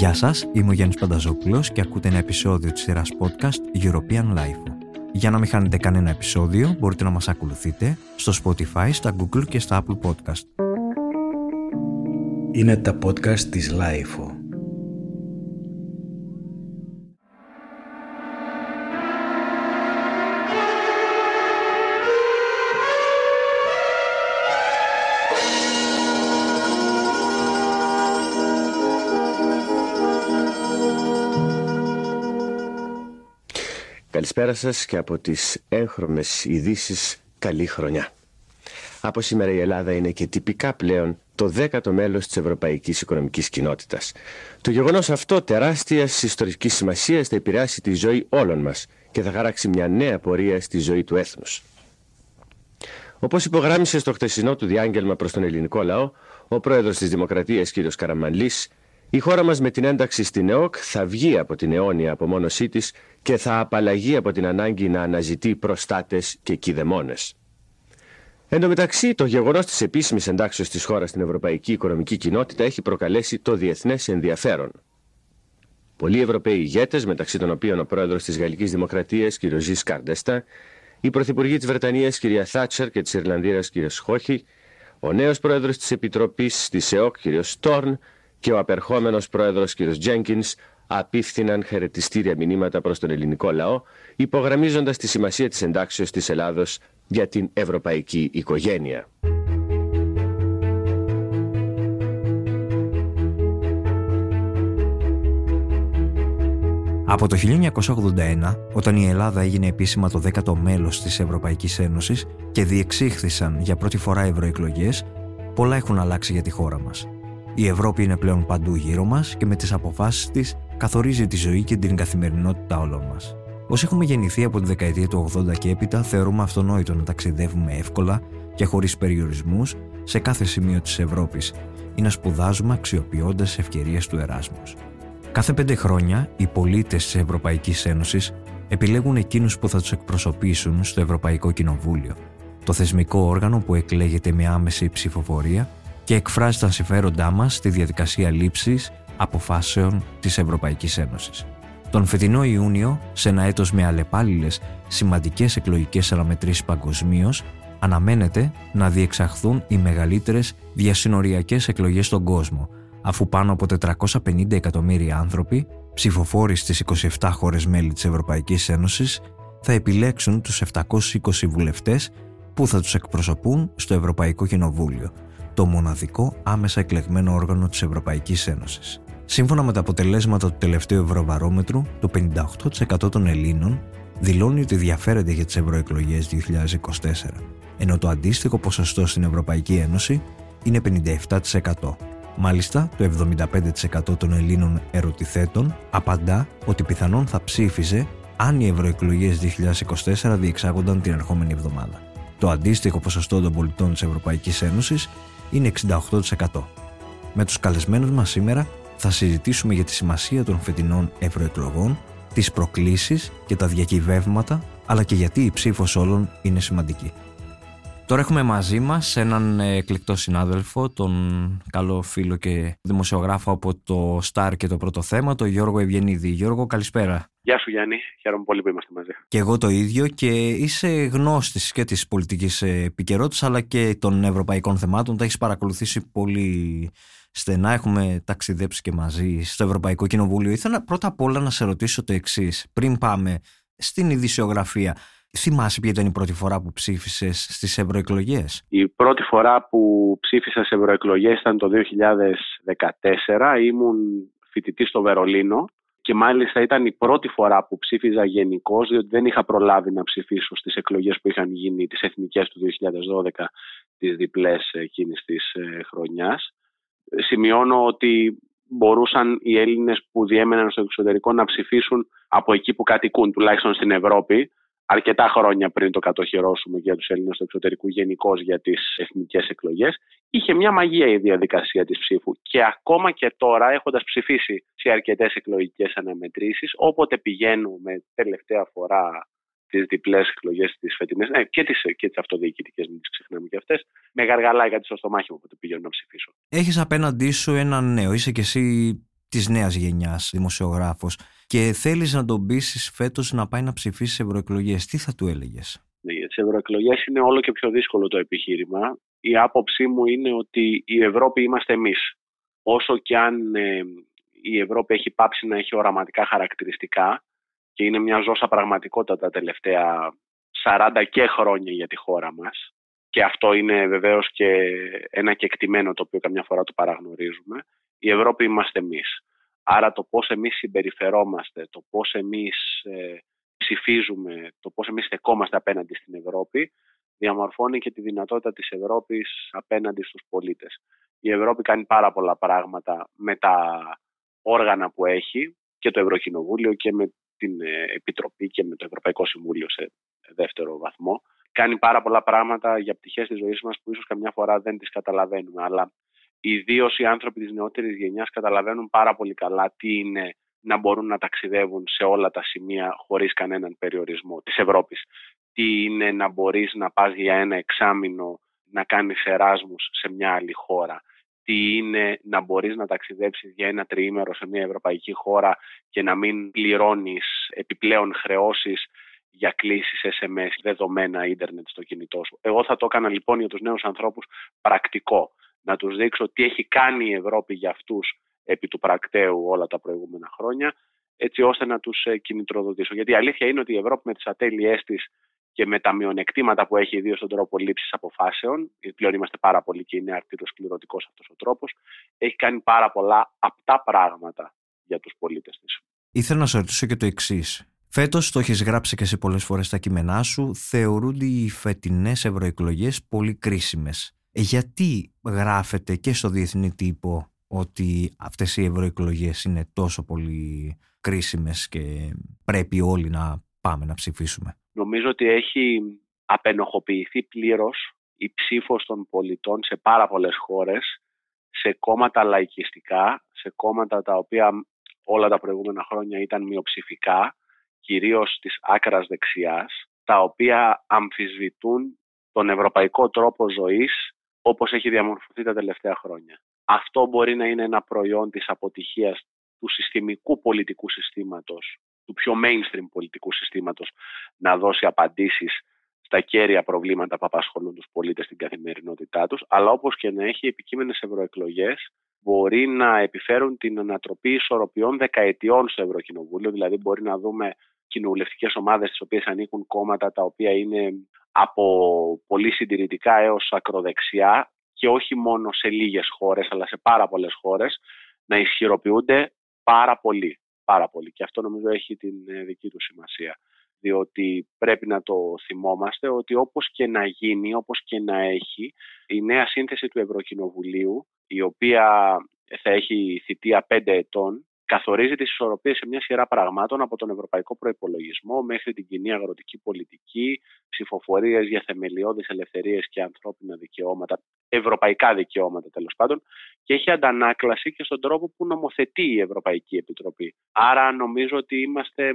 Γεια σας, είμαι ο Γιάννης Πανταζόπουλος και ακούτε ένα επεισόδιο της σειράς podcast European Life. Για να μην χάνετε κανένα επεισόδιο, μπορείτε να μας ακολουθείτε στο Spotify, στα Google και στα Apple Podcast. Είναι τα podcast της Lifeo. Καλησπέρα σας και από τις έγχρωμες ειδήσεις καλή χρονιά. Από σήμερα η Ελλάδα είναι και τυπικά πλέον το δέκατο μέλος της Ευρωπαϊκής Οικονομικής Κοινότητας. Το γεγονός αυτό τεράστιας ιστορικής σημασίας θα επηρεάσει τη ζωή όλων μας και θα χαράξει μια νέα πορεία στη ζωή του έθνους. Όπως υπογράμμισε στο χτεσινό του διάγγελμα προς τον ελληνικό λαό, ο πρόεδρος της Δημοκρατίας κ. Καραμανλής η χώρα μας με την ένταξη στην ΕΟΚ θα βγει από την αιώνια απομόνωσή της και θα απαλλαγεί από την ανάγκη να αναζητεί προστάτες και κηδεμόνες. Εν τω μεταξύ, το γεγονός της επίσημης εντάξεως της χώρας στην Ευρωπαϊκή Οικονομική Κοινότητα έχει προκαλέσει το διεθνές ενδιαφέρον. Πολλοί Ευρωπαίοι ηγέτες, μεταξύ των οποίων ο πρόεδρος της Γαλλικής Δημοκρατίας, κ. Ζης Καρντέστα, η πρωθυπουργή της Βρετανίας, κ. Θάτσερ και της Ιρλανδίας, κ. Σχόχη, ο νέος πρόεδρος της Επιτροπής της ΕΟΚ, κ. Στόρν, και ο απερχόμενος πρόεδρος κ. Τζένκινς απίφθηναν χαιρετιστήρια μηνύματα προς τον ελληνικό λαό, υπογραμμίζοντας τη σημασία της εντάξεως της Ελλάδος για την ευρωπαϊκή οικογένεια. Από το 1981, όταν η Ελλάδα έγινε επίσημα το 10ο μέλος της Ευρωπαϊκής Ένωσης και διεξήχθησαν για πρώτη φορά ευρωεκλογές, πολλά έχουν αλλάξει για τη χώρα μας. Η Ευρώπη είναι πλέον παντού γύρω μας και με τις αποφάσεις της καθορίζει τη ζωή και την καθημερινότητα όλων μας. Όσοι έχουμε γεννηθεί από τη δεκαετία του 80 και έπειτα, θεωρούμε αυτονόητο να ταξιδεύουμε εύκολα και χωρίς περιορισμούς σε κάθε σημείο της Ευρώπης ή να σπουδάζουμε αξιοποιώντας τι ευκαιρίες του Εράσμους. Κάθε πέντε χρόνια, οι πολίτες της Ευρωπαϊκής Ένωσης επιλέγουν εκείνους που θα τους εκπροσωπήσουν στο Ευρωπαϊκό Κοινοβούλιο, το θεσμικό όργανο που εκλέγεται με άμεση ψηφοφορία και εκφράζει τα συμφέροντά μας στη διαδικασία λήψης αποφάσεων της Ευρωπαϊκής Ένωσης. Τον φετινό Ιούνιο, σε ένα έτος με αλλεπάλληλες σημαντικές εκλογικές αναμετρήσεις παγκοσμίως, αναμένεται να διεξαχθούν οι μεγαλύτερες διασυνοριακές εκλογές στον κόσμο, αφού πάνω από 450 εκατομμύρια άνθρωποι, ψηφοφόροι στις 27 χώρες μέλη της Ευρωπαϊκής Ένωσης, θα επιλέξουν τους 720 βουλευτές που θα τους εκπροσωπούν στο Ευρωπαϊκό Κοινοβούλιο, το μοναδικό άμεσα εκλεγμένο όργανο της Ευρωπαϊκής Ένωσης. Σύμφωνα με τα αποτελέσματα του τελευταίου Ευρωβαρόμετρου, το 58% των Ελλήνων δηλώνει ότι ενδιαφέρεται για τις ευρωεκλογές 2024, ενώ το αντίστοιχο ποσοστό στην Ευρωπαϊκή Ένωση είναι 57%. Μάλιστα, το 75% των Ελλήνων ερωτηθέτων απαντά ότι πιθανόν θα ψήφιζε αν οι ευρωεκλογές 2024 διεξάγονταν την ερχόμενη εβδομάδα. Το αντίστοιχο ποσοστό των πολιτών της Ευρωπαϊκής Ένωσης είναι 68%. Με τους καλεσμένους μας σήμερα θα συζητήσουμε για τη σημασία των φετινών ευρωεκλογών, τις προκλήσεις και τα διακυβεύματα, αλλά και γιατί η ψήφος όλων είναι σημαντική. Τώρα έχουμε μαζί μας έναν εκλεκτό συνάδελφο, τον καλό φίλο και δημοσιογράφο από το Star και το πρώτο θέμα, τον Γιώργο Ευγενίδη. Γιώργο, καλησπέρα. Γεια σου Γιάννη, χαίρομαι πολύ που είμαστε μαζί. Και εγώ το ίδιο και είσαι γνώστης και της πολιτικής επικαιρότητας αλλά και των ευρωπαϊκών θεμάτων. Τα έχεις παρακολουθήσει πολύ στενά, έχουμε ταξιδέψει και μαζί στο Ευρωπαϊκό Κοινοβούλιο. Ήθελα πρώτα απ' όλα να σε ρωτήσω το εξής, πριν πάμε στην ειδησιογραφία. Θυμάσαι ποια ήταν η πρώτη φορά που ψήφισες στις ευρωεκλογές; Η πρώτη φορά που ψήφισα σε ευρωεκλογές ήταν το 2014. Ήμουν φοιτητής στο Βερολίνο και μάλιστα ήταν η πρώτη φορά που ψήφιζα γενικώς, διότι δεν είχα προλάβει να ψηφίσω στις εκλογές που είχαν γίνει, τις εθνικές του 2012, τις διπλές εκείνης της ε, χρονιάς. Σημειώνω ότι μπορούσαν οι Έλληνες που διέμεναν στο εξωτερικό να ψηφίσουν από εκεί που κατοικούν, τουλάχιστον στην Ευρώπη, αρκετά χρόνια πριν το κατοχυρώσουμε για τους Έλληνες του εξωτερικού γενικώς για τις εθνικές εκλογές, είχε μια μαγεία η διαδικασία της ψήφου και ακόμα και τώρα έχοντας ψηφίσει σε αρκετές εκλογικές αναμετρήσεις, όποτε πηγαίνω με τελευταία φορά τις διπλές εκλογές τις φετινές, ναι, και τις και τις αυτοδιοικητικές, μην τις ξεχνάμε και αυτές, με γαργαλάει κάτι στο στομάχι μου που πηγαίνω να ψηφίσω. Έχεις απέναντί σου έναν νέο, είσαι κι εσύ της νέας γενιάς δημοσιογράφος και θέλεις να τον πείσεις φέτος να πάει να ψηφίσει σε ευρωεκλογές. Τι θα του έλεγες; Ναι, για τι ευρωεκλογές είναι όλο και πιο δύσκολο το επιχείρημα. Η άποψή μου είναι ότι η Ευρώπη είμαστε εμείς. Όσο και αν ε, η Ευρώπη έχει πάψει να έχει οραματικά χαρακτηριστικά και είναι μια ζώσα πραγματικότητα τα τελευταία 40 και χρόνια για τη χώρα μας και αυτό είναι βεβαίως και ένα κεκτημένο το οποίο καμιά φορά το παραγνωρίζουμε, η Ευρώπη είμαστε εμείς. Άρα το πώς εμείς συμπεριφερόμαστε, το πώς εμείς ε, ψηφίζουμε, το πώς εμείς στεκόμαστε απέναντι στην Ευρώπη, διαμορφώνει και τη δυνατότητα της Ευρώπης απέναντι στους πολίτες. Η Ευρώπη κάνει πάρα πολλά πράγματα με τα όργανα που έχει και το Ευρωκοινοβούλιο και με την ε, Επιτροπή και με το Ευρωπαϊκό Συμβούλιο σε δεύτερο βαθμό. Κάνει πάρα πολλά πράγματα για πτυχές της ζωής μας που ίσως καμιά φορά δεν τις καταλαβαίνουμε. Αλλά ιδίως οι άνθρωποι της νεότερης γενιάς καταλαβαίνουν πάρα πολύ καλά τι είναι να μπορούν να ταξιδεύουν σε όλα τα σημεία χωρίς κανέναν περιορισμό της Ευρώπης. Τι είναι να μπορείς να πας για ένα εξάμεινο να κάνεις εράσμους σε μια άλλη χώρα τι είναι να μπορείς να ταξιδέψεις για ένα τριήμερο σε μια ευρωπαϊκή χώρα και να μην πληρώνεις επιπλέον χρεώσεις για κλήσεις SMS, δεδομένα ίντερνετ στο κινητό σου. Εγώ θα το έκανα λοιπόν για τους νέους ανθρώπους πρακτικό. Να τους δείξω τι έχει κάνει η Ευρώπη για αυτούς επί του πρακτέου όλα τα προηγούμενα χρόνια, έτσι ώστε να τους ε, κινητροδοτήσω. Γιατί η αλήθεια είναι ότι η Ευρώπη με τις ατέλειές της και με τα μειονεκτήματα που έχει ιδίως στον τρόπο λήψης αποφάσεων, γιατί πλέον είμαστε πάρα πολύ και είναι αρκετός σκληρωτικό αυτός ο τρόπος, έχει κάνει πάρα πολλά απτά πράγματα για τους πολίτες της. Ήθελα να σα ρωτήσω και το εξής. Φέτος, το έχεις γράψει και σε πολλές φορές στα κείμενά σου, θεωρούνται οι φετινές ευρωεκλογές πολύ κρίσιμες. Γιατί γράφετε και στο διεθνή τύπο ότι αυτές οι ευρωεκλογές είναι τόσο πολύ κρίσιμες και πρέπει όλοι να πάμε να ψηφίσουμε; Νομίζω ότι έχει απενοχοποιηθεί πλήρως η ψήφος των πολιτών σε πάρα πολλές χώρες, σε κόμματα λαϊκιστικά, σε κόμματα τα οποία όλα τα προηγούμενα χρόνια ήταν μειοψηφικά, κυρίως της άκρας δεξιάς, τα οποία αμφισβητούν τον ευρωπαϊκό τρόπο ζωής όπως έχει διαμορφωθεί τα τελευταία χρόνια. Αυτό μπορεί να είναι ένα προϊόν της αποτυχίας του συστημικού πολιτικού συστήματος του πιο mainstream πολιτικού συστήματος να δώσει απαντήσεις στα κέρια προβλήματα που απασχολούν τους πολίτες στην καθημερινότητά τους, αλλά όπως και να έχει επικείμενες ευρωεκλογές μπορεί να επιφέρουν την ανατροπή ισορροπιών δεκαετιών στο Ευρωκοινοβούλιο, δηλαδή μπορεί να δούμε κοινοβουλευτικές ομάδες στις οποίες ανήκουν κόμματα τα οποία είναι από πολύ συντηρητικά έως ακροδεξιά και όχι μόνο σε λίγες χώρες, αλλά σε πάρα πολλές χώρες, να ισχυροποιούνται πάρα πολύ πάρα πολύ. Και αυτό νομίζω έχει την ε, δική του σημασία. Διότι πρέπει να το θυμόμαστε ότι όπως και να γίνει, όπως και να έχει η νέα σύνθεση του Ευρωκοινοβουλίου η οποία θα έχει θητεία πέντε ετών καθορίζει τις ισορροπίες σε μια σειρά πραγμάτων από τον ευρωπαϊκό προϋπολογισμό μέχρι την κοινή αγροτική πολιτική, ψηφοφορίες για θεμελιώδεις ελευθερίες και ανθρώπινα δικαιώματα, ευρωπαϊκά δικαιώματα τέλος πάντων και έχει αντανάκλαση και στον τρόπο που νομοθετεί η Ευρωπαϊκή Επιτροπή. Άρα νομίζω ότι είμαστε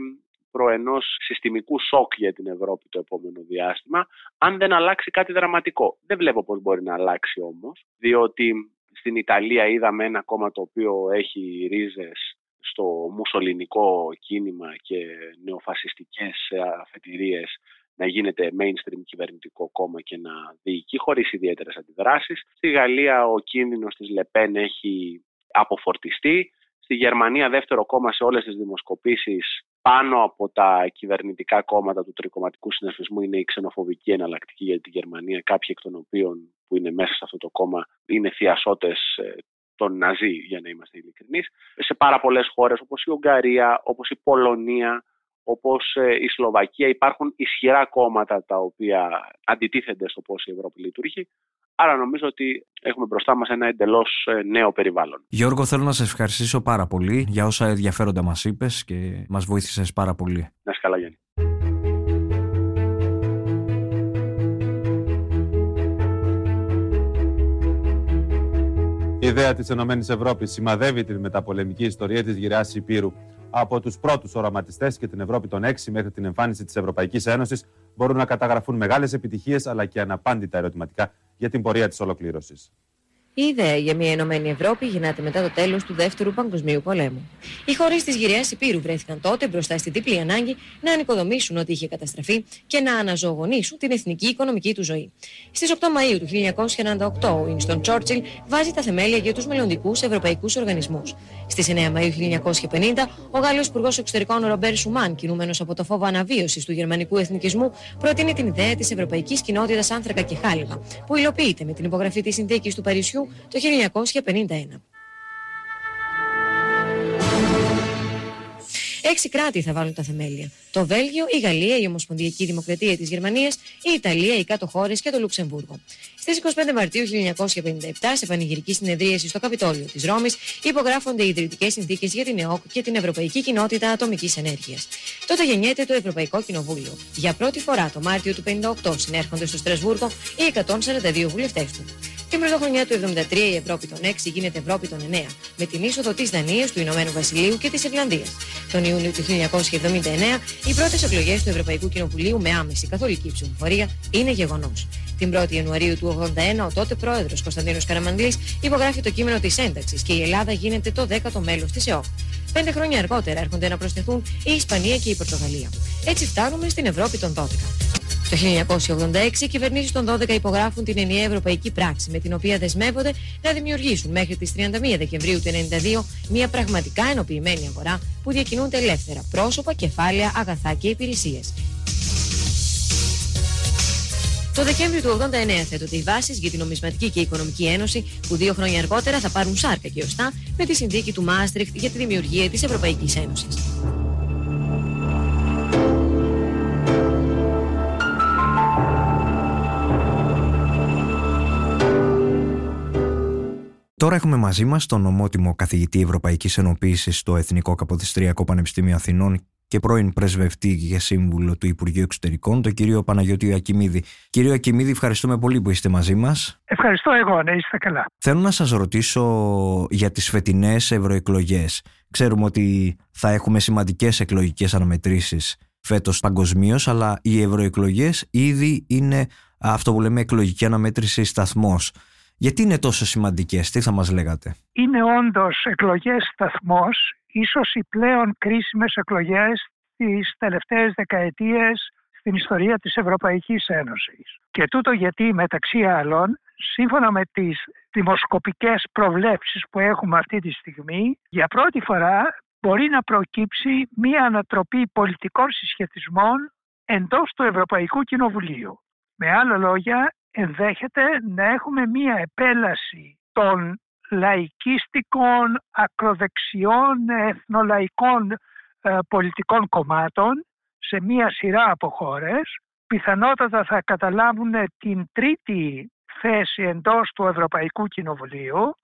προ ενό συστημικού σοκ για την Ευρώπη το επόμενο διάστημα, αν δεν αλλάξει κάτι δραματικό. Δεν βλέπω πώς μπορεί να αλλάξει όμως, διότι στην Ιταλία είδαμε ένα κόμμα το οποίο έχει ρίζες στο μουσολινικό κίνημα και νεοφασιστικές αφετηρίες να γίνεται mainstream κυβερνητικό κόμμα και να διοικεί χωρίς ιδιαίτερες αντιδράσεις. Στη Γαλλία ο κίνδυνος της Λεπέν έχει αποφορτιστεί. Στη Γερμανία δεύτερο κόμμα σε όλες τις δημοσκοπήσεις πάνω από τα κυβερνητικά κόμματα του τρικοματικού συνασπισμού είναι η ξενοφοβική εναλλακτική για τη Γερμανία. Κάποιοι εκ των οποίων που είναι μέσα σε αυτό το κόμμα είναι θειασότες ε, των Ναζί, για να είμαστε ειλικρινείς. Σε πάρα πολλές χώρες όπως η Ουγγαρία, όπως η Πολωνία, όπως ε, η Σλοβακία υπάρχουν ισχυρά κόμματα τα οποία αντιτίθενται στο πώς η Ευρώπη λειτουργεί. Άρα νομίζω ότι έχουμε μπροστά μας ένα εντελώς ε, νέο περιβάλλον. Γιώργο, θέλω να σε ευχαριστήσω πάρα πολύ για όσα ενδιαφέροντα μας είπες και μας βοήθησες πάρα πολύ. Να είσαι καλά, Γιάννη. Η ιδέα της ΕΕ σημαδεύει την μεταπολεμική ιστορία της γυραιά Υπήρου. Από τους πρώτους οραματιστές και την Ευρώπη των έξι μέχρι την εμφάνιση της Ευρωπαϊκής Ένωσης μπορούν να καταγραφούν μεγάλες επιτυχίες αλλά και αναπάντητα ερωτηματικά για την πορεία της ολοκλήρωσης. Η ιδέα για μια Ενωμένη Ευρώπη γεννάται μετά το τέλος του Δεύτερου Παγκοσμίου Πολέμου. Οι χώρες της γυραιά Υπήρου βρέθηκαν τότε μπροστά στην τύπλη ανάγκη να ανοικοδομήσουν ό,τι είχε καταστραφεί και να αναζωογονήσουν την εθνική οικονομική του ζωή. Στις 8 Μαου του 1998, ο Ινστον Τσόρτσιλ βάζει τα θεμέλια για τους μελλοντικούς ευρωπαϊκούς οργανισμούς. Στις 9 Μαου 1950, ο Γάλλος Υπουργός Εξωτερικών Ρομπέρ Σουμάν, κινούμενος από το φόβο αναβίωσης του γερμανικού εθνικισμού, προτείνει την ιδέα της Ευρωπαϊκής Κοινότητας Άνθρακα και Χάλιβα, που υλοποιείται με την υπογραφή της συνθήκης του Παρισιού το 1951. Έξι κράτη θα βάλουν τα θεμέλια. Το Βέλγιο, η Γαλλία, η Ομοσπονδιακή Δημοκρατία της Γερμανίας, η Ιταλία, οι κάτω χώρες και το Λουξεμβούργο. Στις 25 Μαρτίου 1957, σε πανηγυρική συνεδρίαση στο Καπιτόλιο της Ρώμης, υπογράφονται οι ιδρυτικές συνθήκες για την ΕΟΚ και την Ευρωπαϊκή Κοινότητα Ατομικής Ενέργειας. Τότε γεννιέται το Ευρωπαϊκό Κοινοβούλιο. Για πρώτη φορά το Μάρτιο του 1958 συνέρχονται στο Στρασβούργο οι 142 βουλευτές του. Την πρωτοχρονιά του 1973 η Ευρώπη των 6 γίνεται Ευρώπη των 9, με την είσοδο της Δανίας, του Ηνωμένου Βασιλείου και της Ιρλανδίας. Τον Ιούνιο του 1979 οι πρώτες εκλογές του Ευρωπαϊκού Κοινοβουλίου με άμεση καθολική ψηφοφορία είναι γεγονός. Την 1η Ιανουαρίου του 1981 ο τότε πρόεδρος Κωνσταντίνος Καραμαντλή υπογράφει το κείμενο της ένταξης και η Ελλάδα γίνεται το 10ο μέλος της ΕΟΚ. Πέντε χρόνια αργότερα έρχονται να προσθεθούν η Ισπανία και η Πορτογαλία. Έτσι φτάνουμε στην Ευρώπη των 12. Το 1986 οι κυβερνήσεις των 12 υπογράφουν την ενιαία ευρωπαϊκή πράξη με την οποία δεσμεύονται να δημιουργήσουν μέχρι τις 31 Δεκεμβρίου του 1992 μια πραγματικά ενοποιημένη αγορά που διακινούνται ελεύθερα πρόσωπα, κεφάλαια, αγαθά και υπηρεσίες. Το Δεκέμβριο του 1989 θέτονται οι βάσεις για την Νομισματική και Οικονομική Ένωση, που δύο χρόνια αργότερα θα πάρουν σάρκα και οστά με τη συνθήκη του Μάστριχτ για τη δημιουργία της Ευρωπαϊκής Ένωσης. Τώρα έχουμε μαζί μας τον ομότιμο καθηγητή Ευρωπαϊκής Ενοποίησης στο Εθνικό Καποδιστριακό Πανεπιστήμιο Αθηνών και πρώην πρεσβευτή και σύμβουλο του Υπουργείου Εξωτερικών, τον κύριο Παναγιώτη Ακιμίδη. Κύριο Ακιμίδη, ευχαριστούμε πολύ που είστε μαζί μας. Ευχαριστώ εγώ, να είστε καλά. Θέλω να σας ρωτήσω για τις φετινές ευρωεκλογές. Ξέρουμε ότι θα έχουμε σημαντικές εκλογικές αναμετρήσεις φέτος παγκοσμίως, αλλά οι ευρωεκλογές ήδη είναι αυτό που λέμε εκλογική αναμέτρηση σταθμός. Γιατί είναι τόσο σημαντικές, τι θα μας λέγατε; Είναι όντως εκλογές σταθμός, ίσως οι πλέον κρίσιμες εκλογές τις τελευταίες δεκαετίες στην ιστορία της Ευρωπαϊκής Ένωσης. Και τούτο γιατί μεταξύ άλλων, σύμφωνα με τις δημοσκοπικές προβλέψεις που έχουμε αυτή τη στιγμή, για πρώτη φορά μπορεί να προκύψει μία ανατροπή πολιτικών συσχετισμών εντός του Ευρωπαϊκού Κοινοβουλίου. Με άλλα λόγια, ενδέχεται να έχουμε μία επέλαση των λαϊκίστικων, ακροδεξιών, εθνολαϊκών ε, πολιτικών κομμάτων σε μία σειρά από χώρες. Πιθανότατα θα καταλάβουν την τρίτη θέση εντός του Ευρωπαϊκού Κοινοβουλίου.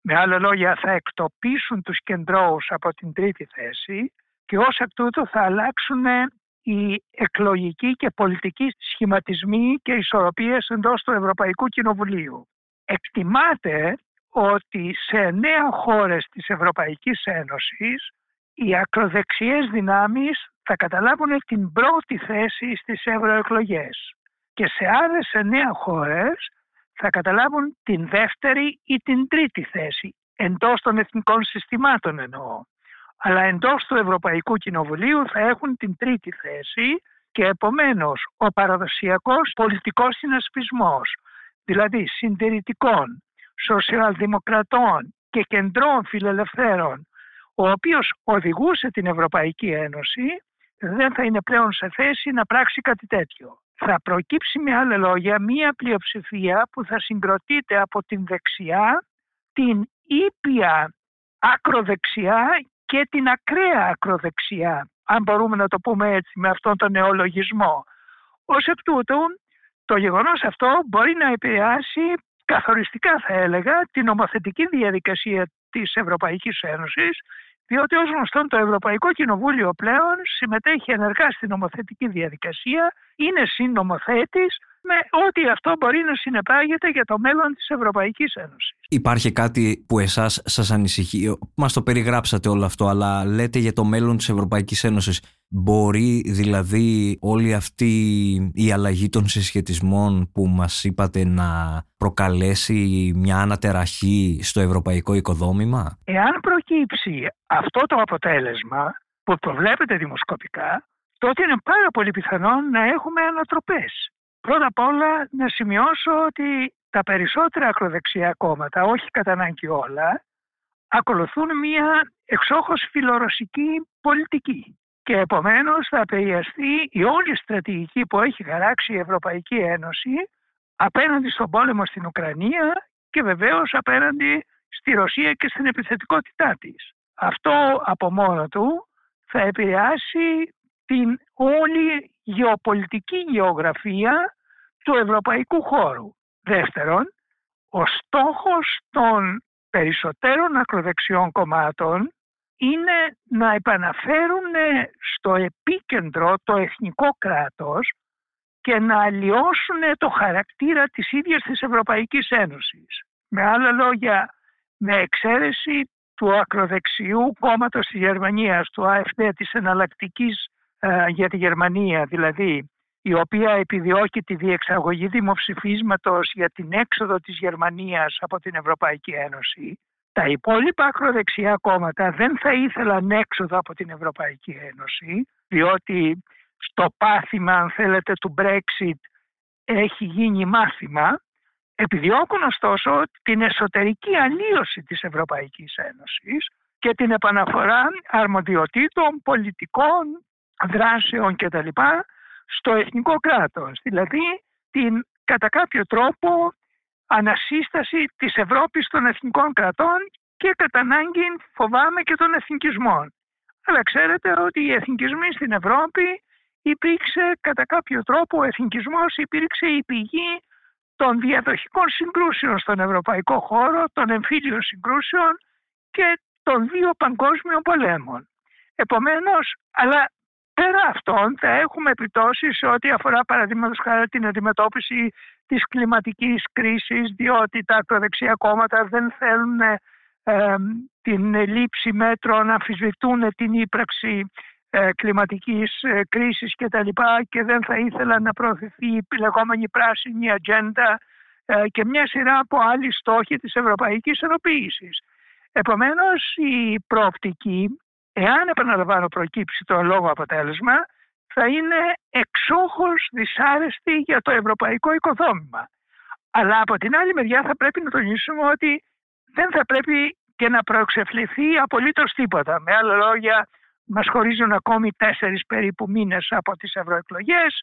Με άλλα λόγια θα εκτοπίσουν τους κεντρώους από την τρίτη θέση και ως εκ τούτου θα αλλάξουν οι εκλογικοί και πολιτικοί σχηματισμοί και ισορροπίες εντός του Ευρωπαϊκού Κοινοβουλίου. Εκτιμάται ότι σε νέα χώρες της Ευρωπαϊκής Ένωσης οι ακροδεξιές δυνάμεις θα καταλάβουν την πρώτη θέση στις ευρωεκλογές και σε άλλες εννέα χώρες θα καταλάβουν την δεύτερη ή την τρίτη θέση εντός των εθνικών συστημάτων εννοώ αλλά εντός του Ευρωπαϊκού Κοινοβουλίου θα έχουν την τρίτη θέση και επομένως ο παραδοσιακός πολιτικός συνασπισμός, δηλαδή συντηρητικών, σοσιαλδημοκρατών και κεντρών φιλελευθέρων, ο οποίος οδηγούσε την Ευρωπαϊκή Ένωση, δεν θα είναι πλέον σε θέση να πράξει κάτι τέτοιο. Θα προκύψει με άλλα λόγια μία πλειοψηφία που θα συγκροτείται από την δεξιά, την ήπια ακροδεξιά και την ακραία ακροδεξιά, αν μπορούμε να το πούμε έτσι με αυτόν τον νεολογισμό. Ως εκ τούτου, το γεγονός αυτό μπορεί να επηρεάσει καθοριστικά θα έλεγα την νομοθετική διαδικασία της Ευρωπαϊκής Ένωσης διότι ως γνωστόν το Ευρωπαϊκό Κοινοβούλιο πλέον συμμετέχει ενεργά στην νομοθετική διαδικασία, είναι συνομοθέτης με ό,τι αυτό μπορεί να συνεπάγεται για το μέλλον της Ευρωπαϊκής Ένωσης. Υπάρχει κάτι που εσάς σας ανησυχεί, μας το περιγράψατε όλο αυτό, αλλά λέτε για το μέλλον της Ευρωπαϊκής Ένωσης. Μπορεί δηλαδή όλη αυτή η αλλαγή των συσχετισμών που μας είπατε να προκαλέσει μια ανατεραχή στο ευρωπαϊκό οικοδόμημα; Εάν προκύψει αυτό το αποτέλεσμα που προβλέπεται δημοσκοπικά, τότε είναι πάρα πολύ πιθανό να έχουμε ανατροπές. Πρώτα απ' όλα να σημειώσω ότι τα περισσότερα ακροδεξιά κόμματα, όχι κατά ανάγκη όλα, ακολουθούν μια εξόχως φιλορωσική πολιτική. Και επομένως θα επηρεαστεί η όλη στρατηγική που έχει χαράξει η Ευρωπαϊκή Ένωση απέναντι στον πόλεμο στην Ουκρανία και βεβαίως απέναντι στη Ρωσία και στην επιθετικότητά της. Αυτό από μόνο του θα επηρεάσει την όλη γεωπολιτική γεωγραφία του ευρωπαϊκού χώρου. Δεύτερον, ο στόχος των περισσότερων ακροδεξιών κομμάτων είναι να επαναφέρουν στο επίκεντρο το εθνικό κράτος και να αλλοιώσουν το χαρακτήρα της ίδιας της Ευρωπαϊκής Ένωσης. Με άλλα λόγια, με εξαίρεση του ακροδεξιού κόμματος της Γερμανίας, του AfD, της εναλλακτικής ε, για τη Γερμανία, δηλαδή η οποία επιδιώκει τη διεξαγωγή δημοψηφίσματος για την έξοδο της Γερμανίας από την Ευρωπαϊκή Ένωση, τα υπόλοιπα ακροδεξιά κόμματα δεν θα ήθελαν έξοδο από την Ευρωπαϊκή Ένωση, διότι στο πάθημα, αν θέλετε, του Brexit έχει γίνει μάθημα, επιδιώκουν ωστόσο την εσωτερική αλλίωση της Ευρωπαϊκής Ένωσης και την επαναφορά αρμοδιοτήτων, πολιτικών, δράσεων κτλ. Στο εθνικό κράτος. Δηλαδή την κατά κάποιο τρόπο ανασύσταση της Ευρώπης των εθνικών κρατών και κατά ανάγκη φοβάμαι και των εθνικισμών. Αλλά ξέρετε ότι οι εθνικισμοί στην Ευρώπη υπήρξε κατά κάποιο τρόπο ο εθνικισμός υπήρξε η πηγή των διαδοχικών συγκρούσεων στον ευρωπαϊκό χώρο, των εμφύλιων συγκρούσεων και των δύο παγκόσμιων πολέμων. Επομένως, αλλά πέρα αυτών θα έχουμε επιπτώσεις σε ό,τι αφορά παραδείγματος χάρη την αντιμετώπιση της κλιματικής κρίσης διότι τα ακροδεξιά κόμματα δεν θέλουν ε, την λήψη μέτρων, αμφισβητούν την ύπραξη ε, κλιματικής ε, κρίσης και τα λοιπά και δεν θα ήθελαν να προωθηθεί η λεγόμενη πράσινη ατζέντα ε, και μια σειρά από άλλοι στόχοι της ευρωπαϊκής ενοποίησης. Επομένως η προοπτική, εάν επαναλαμβάνω προκύψει το λόγο αποτέλεσμα, θα είναι εξόχως δυσάρεστη για το ευρωπαϊκό οικοδόμημα. Αλλά από την άλλη μεριά θα πρέπει να τονίσουμε ότι δεν θα πρέπει και να προεξεφληθεί απολύτως τίποτα. Με άλλα λόγια, μας χωρίζουν ακόμη τέσσερις περίπου μήνες από τις ευρωεκλογές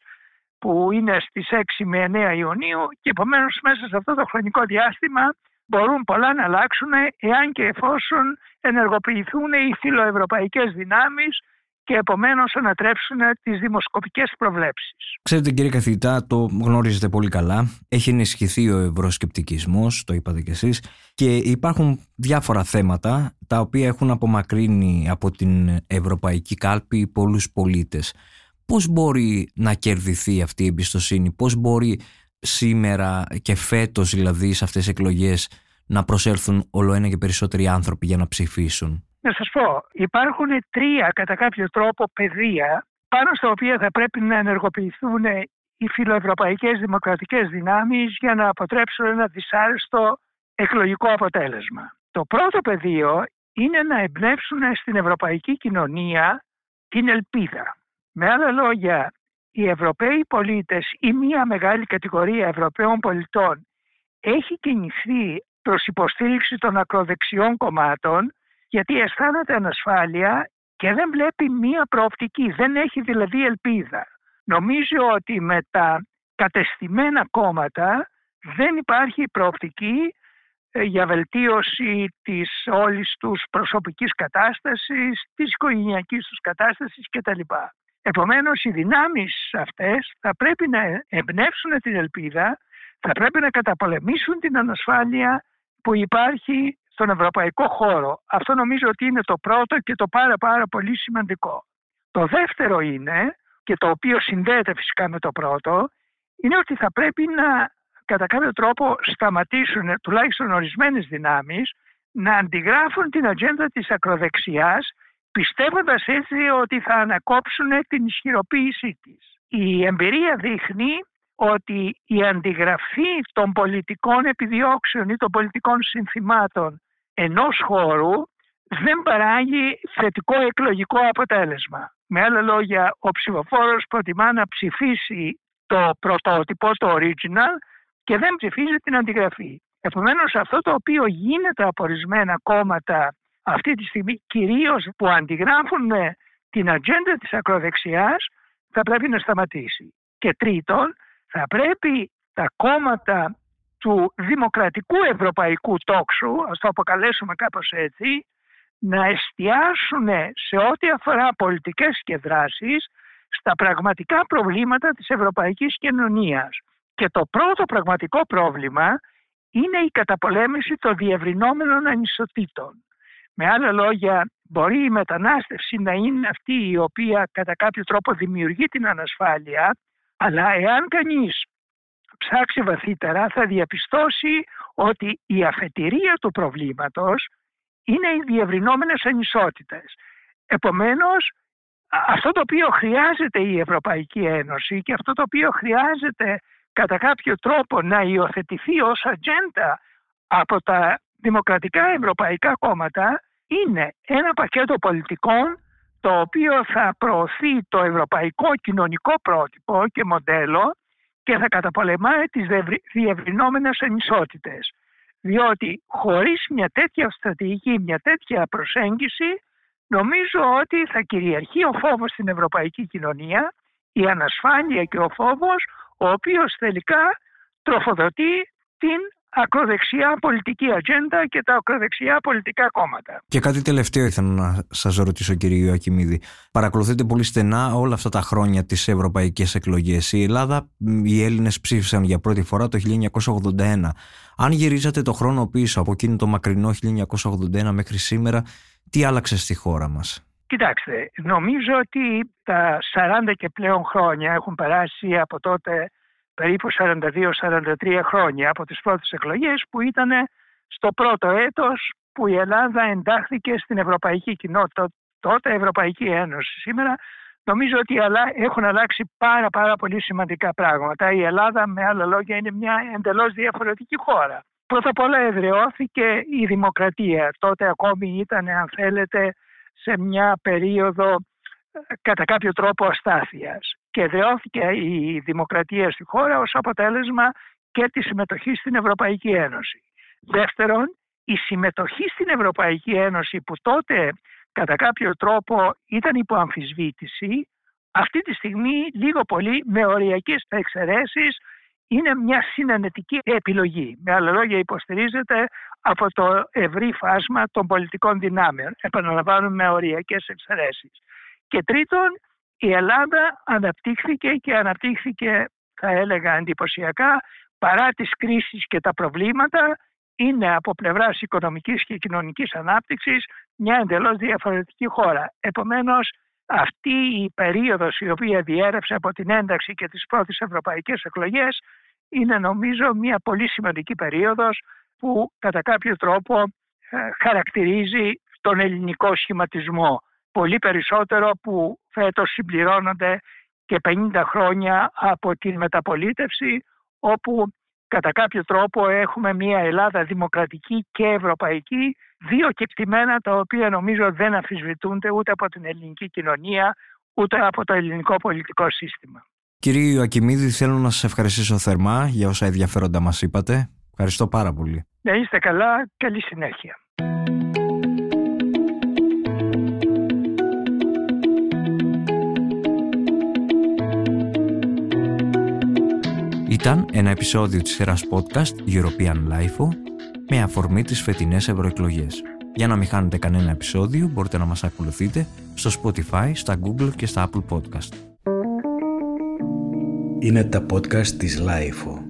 που είναι στις 6 με 9 Ιουνίου και επομένως μέσα σε αυτό το χρονικό διάστημα μπορούν πολλά να αλλάξουν εάν και εφόσον ενεργοποιηθούν οι φιλοευρωπαϊκές δυνάμεις και επομένως ανατρέψουν τις δημοσκοπικές προβλέψεις. Ξέρετε κύριε καθηγητά, το γνωρίζετε πολύ καλά. Έχει ενισχυθεί ο ευρωσκεπτικισμός, το είπατε κι εσείς, και υπάρχουν διάφορα θέματα τα οποία έχουν απομακρύνει από την ευρωπαϊκή κάλπη πολλούς πολίτες. Πώς μπορεί να κερδιθεί αυτή η εμπιστοσύνη, πώς μπορεί σήμερα και φέτος δηλαδή σε αυτές τις εκλογές να προσέλθουν όλο ένα και περισσότεροι άνθρωποι για να ψηφίσουν; Να σας πω, υπάρχουν τρία κατά κάποιο τρόπο πεδία πάνω στα οποία θα πρέπει να ενεργοποιηθούν οι φιλοευρωπαϊκές δημοκρατικές δυνάμεις για να αποτρέψουν ένα δυσάρεστο εκλογικό αποτέλεσμα. Το πρώτο πεδίο είναι να εμπνεύσουν στην ευρωπαϊκή κοινωνία την ελπίδα. Με άλλα λόγια, οι Ευρωπαίοι πολίτες ή μια μεγάλη κατηγορία Ευρωπαίων πολιτών έχει κινηθεί προς υποστήριξη των ακροδεξιών κομμάτων γιατί αισθάνεται ανασφάλεια και δεν βλέπει μία προοπτική, δεν έχει δηλαδή ελπίδα. Νομίζω ότι με τα κατεστημένα κόμματα δεν υπάρχει προοπτική ε, για βελτίωση της όλης τους προσωπικής κατάστασης, της οικογενειακής τους κατάστασης κτλ. Επομένως οι δυνάμεις αυτές θα πρέπει να εμπνεύσουν την ελπίδα, θα πρέπει να καταπολεμήσουν την ανασφάλεια που υπάρχει στον ευρωπαϊκό χώρο. Αυτό νομίζω ότι είναι το πρώτο και το πάρα πάρα πολύ σημαντικό. Το δεύτερο είναι, και το οποίο συνδέεται φυσικά με το πρώτο, είναι ότι θα πρέπει να κατά κάποιο τρόπο σταματήσουν τουλάχιστον ορισμένες δυνάμεις να αντιγράφουν την ατζέντα της ακροδεξιάς πιστεύοντας έτσι ότι θα ανακόψουν την ισχυροποίησή της. Η εμπειρία δείχνει ότι η αντιγραφή των πολιτικών επιδιώξεων ή των πολιτικών συνθημάτων ενός χώρου δεν παράγει θετικό εκλογικό αποτέλεσμα. Με άλλα λόγια, ο ψηφοφόρος προτιμά να ψηφίσει το πρωτότυπο, το original και δεν ψηφίζει την αντιγραφή. Επομένως αυτό το οποίο γίνεται από ορισμένα κόμματα αυτή τη στιγμή κυρίως που αντιγράφουν την ατζέντα της ακροδεξιάς θα πρέπει να σταματήσει. Και τρίτον, θα πρέπει τα κόμματα του δημοκρατικού ευρωπαϊκού τόξου, ας το αποκαλέσουμε κάπως έτσι, να εστιάσουν σε ό,τι αφορά πολιτικές και δράσεις στα πραγματικά προβλήματα της ευρωπαϊκής κοινωνίας. Και το πρώτο πραγματικό πρόβλημα είναι η καταπολέμηση των διευρυνόμενων ανισοτήτων. Με άλλα λόγια, μπορεί η μετανάστευση να είναι αυτή η οποία κατά κάποιο τρόπο δημιουργεί την ανασφάλεια, αλλά εάν κανείς ψάξει βαθύτερα θα διαπιστώσει ότι η αφετηρία του προβλήματος είναι οι διευρυνόμενες ανισότητες. Επομένως, αυτό το οποίο χρειάζεται η Ευρωπαϊκή Ένωση και αυτό το οποίο χρειάζεται κατά κάποιο τρόπο να υιοθετηθεί ως ατζέντα από τα δημοκρατικά ευρωπαϊκά κόμματα είναι ένα πακέτο πολιτικών το οποίο θα προωθεί το ευρωπαϊκό κοινωνικό πρότυπο και μοντέλο και θα καταπολεμάει τις διευρυνόμενες ανισότητες. Διότι χωρίς μια τέτοια στρατηγική, μια τέτοια προσέγγιση νομίζω ότι θα κυριαρχεί ο φόβος στην ευρωπαϊκή κοινωνία, η ανασφάλεια και ο φόβος ο οποίος τελικά τροφοδοτεί την ακροδεξιά πολιτική ατζέντα και τα ακροδεξιά πολιτικά κόμματα. Και κάτι τελευταίο ήθελα να σας ρωτήσω, κύριε Ιωακιμίδη. Παρακολουθείτε πολύ στενά όλα αυτά τα χρόνια τις ευρωπαϊκές εκλογές. Η Ελλάδα, οι Έλληνες ψήφισαν για πρώτη φορά το 1981. Αν γυρίζατε το χρόνο πίσω από εκείνο το μακρινό 1981 μέχρι σήμερα, τι άλλαξε στη χώρα μας; Κοιτάξτε, νομίζω ότι τα 40 και πλέον χρόνια έχουν περάσει από τότε περίπου 42-43 χρόνια από τις πρώτες εκλογές που ήταν στο πρώτο έτος που η Ελλάδα εντάχθηκε στην Ευρωπαϊκή Κοινότητα, τότε Ευρωπαϊκή Ένωση. Σήμερα νομίζω ότι έχουν αλλάξει πάρα πάρα πολύ σημαντικά πράγματα. Η Ελλάδα με άλλα λόγια είναι μια εντελώς διαφορετική χώρα. Πρώτα απ' όλα εδραιώθηκε η δημοκρατία. Τότε ακόμη ήταν αν θέλετε σε μια περίοδο ε, κατά κάποιο τρόπο αστάθειας και δρεώθηκε η δημοκρατία στη χώρα ως αποτέλεσμα και τη συμμετοχή στην Ευρωπαϊκή Ένωση. Δεύτερον, η συμμετοχή στην Ευρωπαϊκή Ένωση που τότε κατά κάποιο τρόπο ήταν υπό αμφισβήτηση, αυτή τη στιγμή λίγο πολύ με οριακές εξαιρέσεις είναι μια συνενετική επιλογή. Με άλλα λόγια υποστηρίζεται από το ευρύ φάσμα των πολιτικών δυνάμεων. Επαναλαμβάνουμε με οριακές εξαιρέσεις. Και τρίτον, η Ελλάδα αναπτύχθηκε και αναπτύχθηκε θα έλεγα εντυπωσιακά παρά τις κρίσεις και τα προβλήματα είναι από πλευράς οικονομικής και κοινωνικής ανάπτυξης μια εντελώς διαφορετική χώρα. Επομένως αυτή η περίοδος η οποία διέρευσε από την ένταξη και τις πρώτες ευρωπαϊκές εκλογές είναι νομίζω μια πολύ σημαντική περίοδος που κατά κάποιο τρόπο ε, χαρακτηρίζει τον ελληνικό σχηματισμό πολύ περισσότερο που φέτος συμπληρώνονται και 50 χρόνια από την μεταπολίτευση όπου κατά κάποιο τρόπο έχουμε μια Ελλάδα δημοκρατική και ευρωπαϊκή δύο κεκτημένα τα οποία νομίζω δεν αμφισβητούνται ούτε από την ελληνική κοινωνία ούτε από το ελληνικό πολιτικό σύστημα. Κύριε Ιωακημίδη, θέλω να σας ευχαριστήσω θερμά για όσα ενδιαφέροντα μας είπατε. Ευχαριστώ πάρα πολύ. Να είστε καλά. Καλή συνέχεια. Ήταν ένα επεισόδιο της σειράς podcast European Life με αφορμή τις φετινές ευρωεκλογές. Για να μην χάνετε κανένα επεισόδιο μπορείτε να μας ακολουθείτε στο Spotify, στα Google και στα Apple Podcast. Είναι τα podcast της Lifeo.